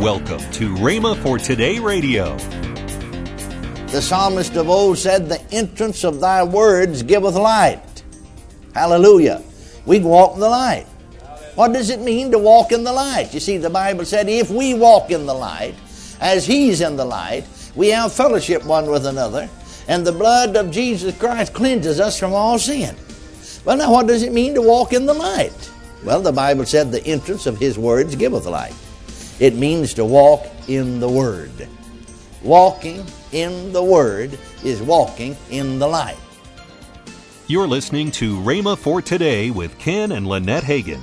Welcome to Rhema for Today Radio. The psalmist of old said, The entrance of thy words giveth light. Hallelujah. We walk in the light. What does it mean to walk in the light? You see, the Bible said, If we walk in the light, as He's in the light, we have fellowship one with another, and the blood of Jesus Christ cleanses us from all sin. Well, now, what does it mean to walk in the light? Well, the Bible said, The entrance of His words giveth light. It means to walk in the Word. Walking in the Word is walking in the light. You're listening to Rhema for Today with Ken and Lynette Hagin.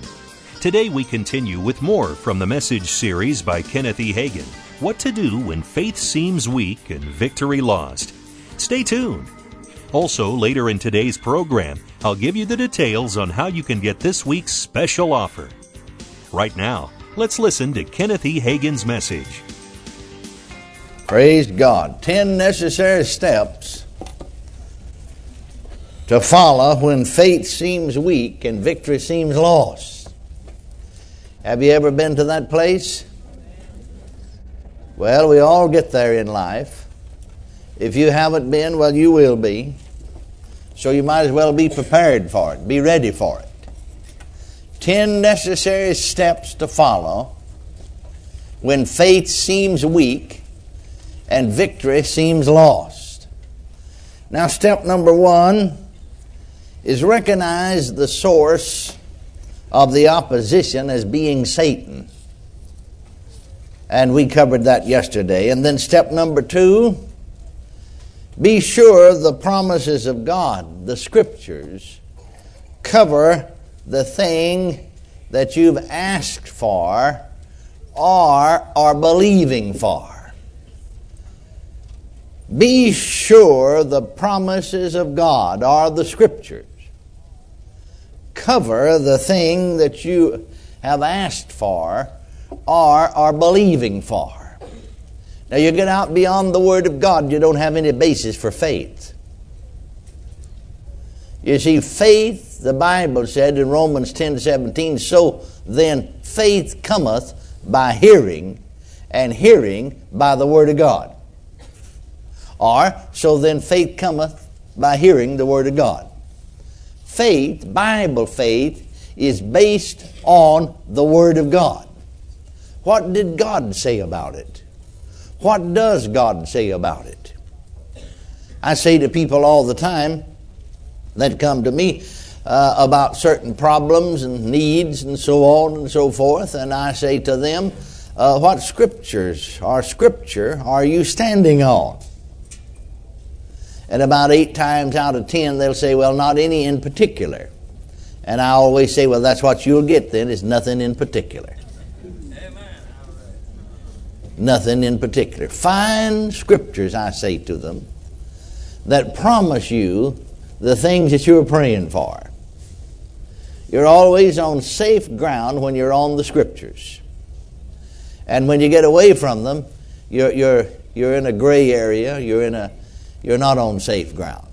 Today we continue with more from the message series by Kenneth E. Hagin What to Do When Faith Seems Weak and Victory Lost. Stay tuned. Also, later in today's program, I'll give you the details on how you can get this week's special offer. Right now, Let's listen to Kenneth E. Hagin's message. Praise God. Ten necessary steps to follow when faith seems weak and victory seems lost. Have you ever been to that place? Well, we all get there in life. If you haven't been, well, you will be. So you might as well be prepared for it, be ready for it ten necessary steps to follow when faith seems weak and victory seems lost. Now, step number one is recognize the source of the opposition as being Satan. And we covered that yesterday. And then step number two be sure the promises of God, the scriptures, cover the thing that you've asked for or are believing for. Be sure the promises of God are the scriptures. Cover the thing that you have asked for or are believing for. Now, you get out beyond the Word of God, you don't have any basis for faith. You see, faith, the Bible said in Romans 10 17, so then faith cometh by hearing, and hearing by the Word of God. Or, so then faith cometh by hearing the Word of God. Faith, Bible faith, is based on the Word of God. What did God say about it? What does God say about it? I say to people all the time, that come to me uh, about certain problems and needs and so on and so forth, and I say to them, uh, What scriptures or scripture are you standing on? And about eight times out of ten, they'll say, Well, not any in particular. And I always say, Well, that's what you'll get then, is nothing in particular. Nothing in particular. Find scriptures, I say to them, that promise you the things that you're praying for. You're always on safe ground when you're on the scriptures. And when you get away from them, you're, you're, you're in a gray area, you're, in a, you're not on safe ground.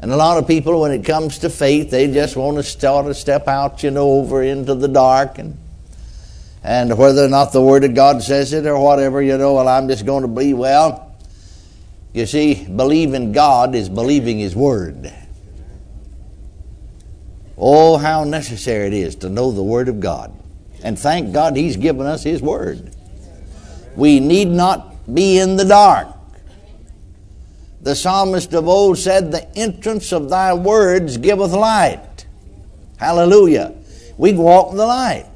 And a lot of people, when it comes to faith, they just want to start to step out, you know, over into the dark and and whether or not the Word of God says it or whatever, you know, well, I'm just going to be well. You see, believing God is believing His Word. Oh, how necessary it is to know the Word of God. And thank God He's given us His Word. We need not be in the dark. The psalmist of old said, The entrance of thy words giveth light. Hallelujah. We walk in the light.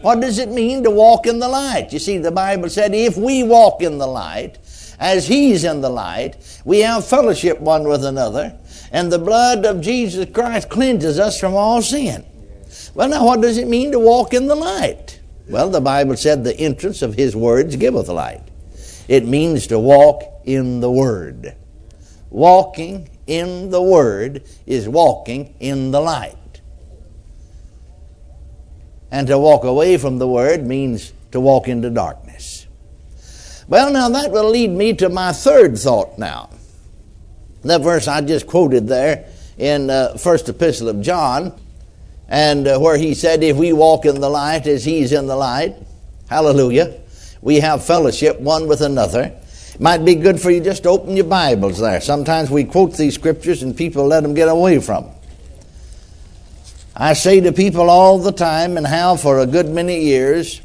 What does it mean to walk in the light? You see, the Bible said, If we walk in the light, as He's in the light, we have fellowship one with another, and the blood of Jesus Christ cleanses us from all sin. Well, now, what does it mean to walk in the light? Well, the Bible said the entrance of His words giveth light. It means to walk in the Word. Walking in the Word is walking in the light. And to walk away from the Word means to walk into darkness. Well, now that will lead me to my third thought now. That verse I just quoted there in uh, First Epistle of John, and uh, where he said, If we walk in the light as he's in the light, Hallelujah. We have fellowship one with another. Might be good for you just to open your Bibles there. Sometimes we quote these scriptures and people let them get away from them. I say to people all the time, and have for a good many years,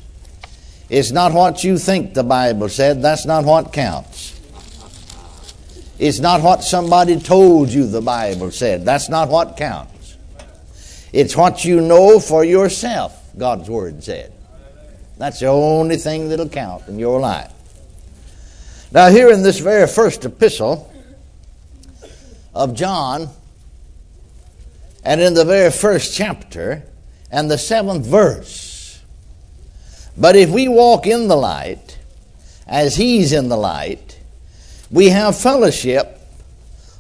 it's not what you think the Bible said, that's not what counts. It's not what somebody told you the Bible said, that's not what counts. It's what you know for yourself, God's Word said. That's the only thing that'll count in your life. Now, here in this very first epistle of John, and in the very first chapter and the seventh verse. But if we walk in the light, as He's in the light, we have fellowship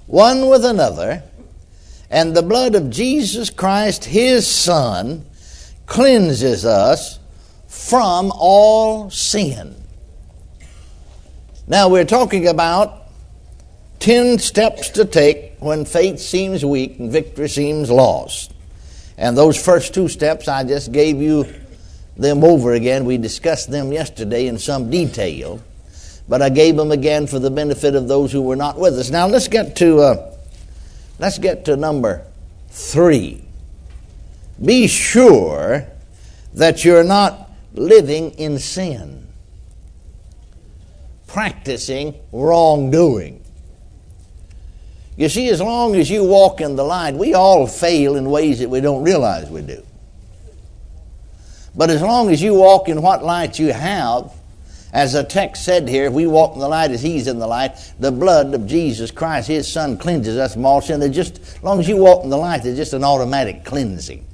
one with another, and the blood of Jesus Christ, His Son, cleanses us from all sin. Now, we're talking about 10 steps to take when faith seems weak and victory seems lost. And those first two steps, I just gave you them over again. We discussed them yesterday in some detail, but I gave them again for the benefit of those who were not with us. Now let's get to uh, let's get to number three. Be sure that you're not living in sin, practicing wrongdoing. You see, as long as you walk in the light, we all fail in ways that we don't realize we do. But as long as you walk in what light you have, as the text said here, if we walk in the light as He's in the light, the blood of Jesus Christ, His Son, cleanses us from all sin. Just, as long as you walk in the light, there's just an automatic cleansing.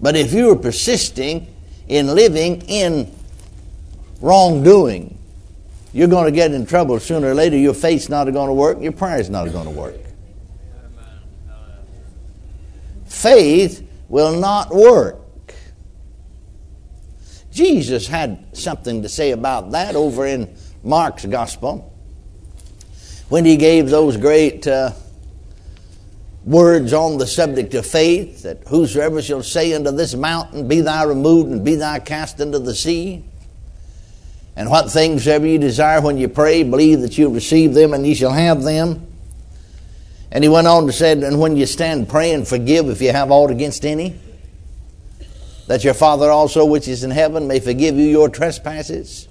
But if you are persisting in living in wrongdoing, you're going to get in trouble sooner or later. Your faith's not going to work, your prayer's not going to work. Faith will not work. Jesus had something to say about that over in Mark's gospel when he gave those great uh, words on the subject of faith that whosoever shall say unto this mountain, Be thou removed and be thou cast into the sea, and what things ever you desire when you pray, believe that you'll receive them and ye shall have them. And he went on to say, And when you stand praying, forgive if you have aught against any, that your Father also which is in heaven may forgive you your trespasses.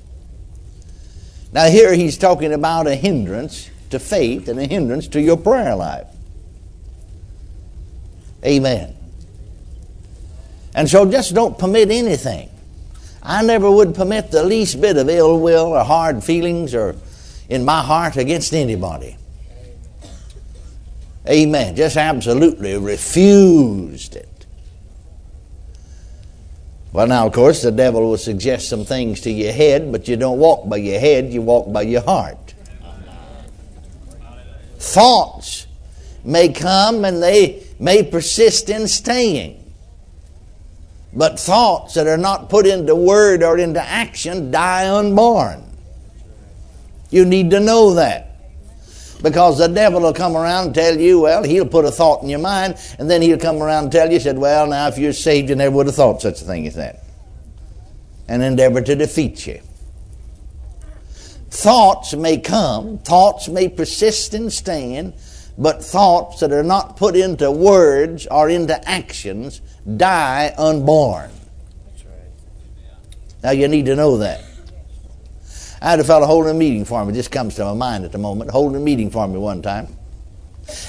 Now, here he's talking about a hindrance to faith and a hindrance to your prayer life. Amen. And so just don't permit anything I never would permit the least bit of ill will or hard feelings or in my heart against anybody. Amen. Just absolutely refused it. Well, now, of course, the devil will suggest some things to your head, but you don't walk by your head, you walk by your heart. Thoughts may come and they may persist in staying. But thoughts that are not put into word or into action die unborn. You need to know that. Because the devil will come around and tell you, well, he'll put a thought in your mind, and then he'll come around and tell you, said, well, now if you're saved, you never would have thought such a thing as that. And endeavor to defeat you. Thoughts may come, thoughts may persist and stand, but thoughts that are not put into words or into actions die unborn. Now you need to know that. I had a fellow holding a meeting for me. Just comes to my mind at the moment. Holding a meeting for me one time,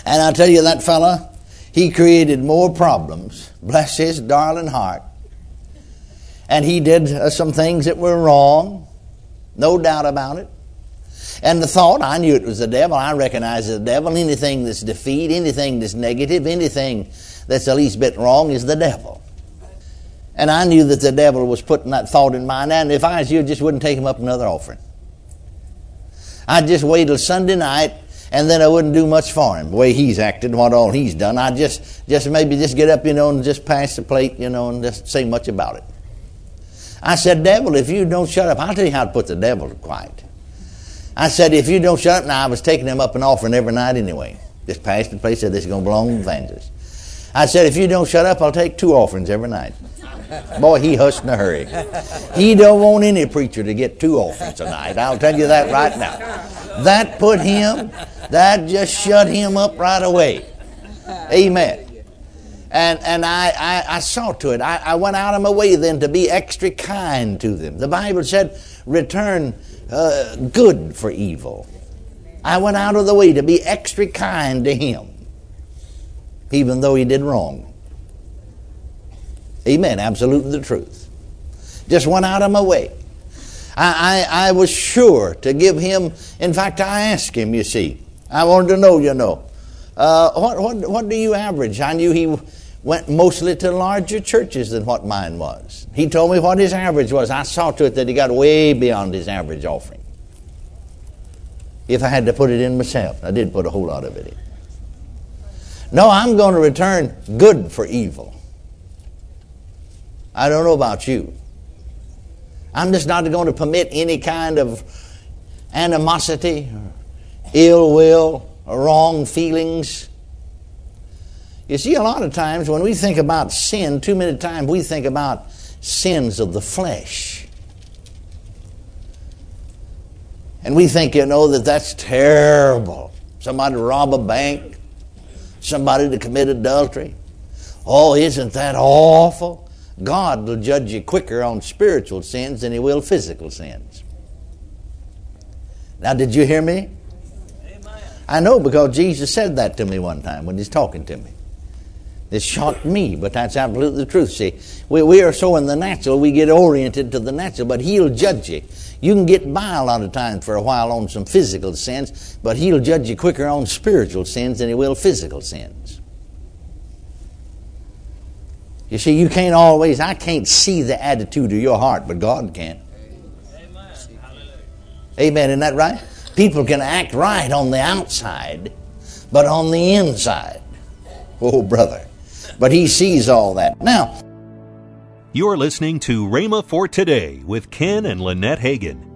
and I tell you that fellow, he created more problems. Bless his darling heart. And he did uh, some things that were wrong, no doubt about it. And the thought, I knew it was the devil. I recognize the devil. Anything that's defeat, anything that's negative, anything that's the least bit wrong is the devil. And I knew that the devil was putting that thought in my mind. And if I was you, just wouldn't take him up another offering. I'd just wait till Sunday night, and then I wouldn't do much for him. The way he's acted, and what all he's done, I'd just, just maybe just get up, you know, and just pass the plate, you know, and just say much about it. I said, devil, if you don't shut up, I'll tell you how to put the devil to quiet. I said, if you don't shut up, now I was taking him up an offering every night anyway. Just passed the plate, said this is going to belong to the evangelist. I said, if you don't shut up, I'll take two offerings every night. Boy, he hushed in a hurry. He don't want any preacher to get two offerings tonight. I'll tell you that right now. That put him, that just shut him up right away. Amen. And, and I, I, I saw to it. I, I went out of my way then to be extra kind to them. The Bible said, return uh, good for evil. I went out of the way to be extra kind to him, even though he did wrong. Amen. Absolutely the truth. Just went out of my way. I, I, I was sure to give him, in fact, I asked him, you see. I wanted to know, you know, uh, what, what, what do you average? I knew he went mostly to larger churches than what mine was. He told me what his average was. I saw to it that he got way beyond his average offering. If I had to put it in myself, I did put a whole lot of it in. No, I'm going to return good for evil. I don't know about you. I'm just not going to permit any kind of animosity, or ill will, or wrong feelings you see, a lot of times when we think about sin, too many times we think about sins of the flesh. And we think, you know, that that's terrible. Somebody rob a bank, somebody to commit adultery. Oh, isn't that awful? God will judge you quicker on spiritual sins than He will physical sins. Now, did you hear me? Amen. I know because Jesus said that to me one time when He's talking to me. It shocked me, but that's absolutely the truth. See, we, we are so in the natural, we get oriented to the natural, but He'll judge you. You can get by a lot of times for a while on some physical sins, but He'll judge you quicker on spiritual sins than He will physical sins. You see, you can't always, I can't see the attitude of your heart, but God can. Amen. Amen. Isn't that right? People can act right on the outside, but on the inside, oh, brother, but he sees all that. Now, you're listening to Rhema for Today with Ken and Lynette Hagin.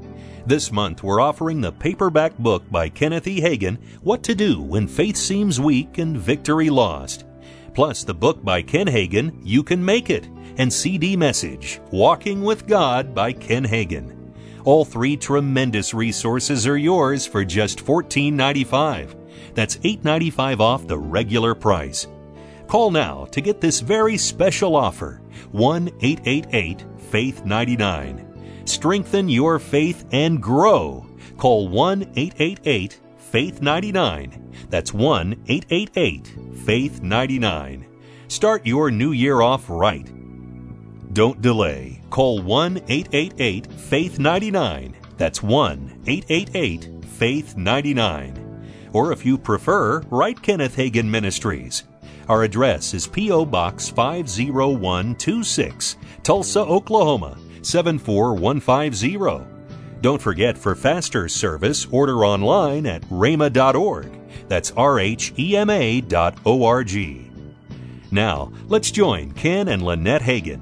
This month, we're offering the paperback book by Kenneth E. Hagin, What to Do When Faith Seems Weak and Victory Lost. Plus, the book by Ken Hagin, You Can Make It, and CD message, Walking with God by Ken Hagin. All three tremendous resources are yours for just $14.95. That's $8.95 off the regular price. Call now to get this very special offer 1 888 Faith 99. Strengthen your faith and grow. Call 1 888 Faith 99. That's 1 888 Faith 99. Start your new year off right. Don't delay. Call 1 888 Faith 99. That's 1 888 Faith 99. Or if you prefer, write Kenneth Hagin Ministries. Our address is P.O. Box 50126, Tulsa, Oklahoma 74150. Don't forget for faster service, order online at rhema.org. That's R H E M A dot O R G. Now, let's join Ken and Lynette Hagin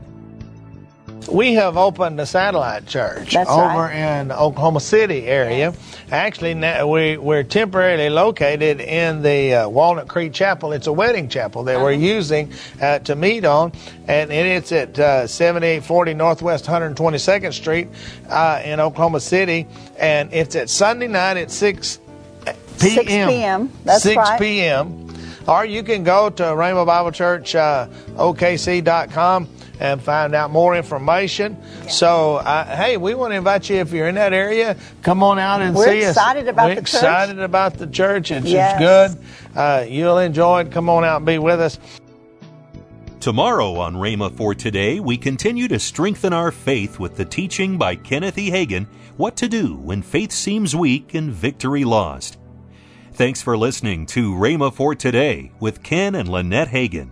we have opened a satellite church That's over right. in Oklahoma City area. Yes. Actually, we, we're temporarily located in the uh, Walnut Creek Chapel. It's a wedding chapel that we're Uh-huh. using uh, to meet on, and, and it's at uh, 7840 Northwest 122nd Street uh, in Oklahoma City, and it's at Sunday night at 6 p.m. 6 p.m. That's 6 right. p.m. Or you can go to Rhema Bible Church uh, OKC.com and find out more information. So, uh, hey, we want to invite you if you're in that area, come on out and We're see us. excited about We're the church. excited about the church. It's, Yes. it's good. Uh, you'll enjoy it. Come on out and be with us. Tomorrow on Rhema for Today, we continue to strengthen our faith with the teaching by Kenneth E. Hagin, What to Do When Faith Seems Weak and Victory Lost. Thanks for listening to Rhema for Today with Ken and Lynette Hagin.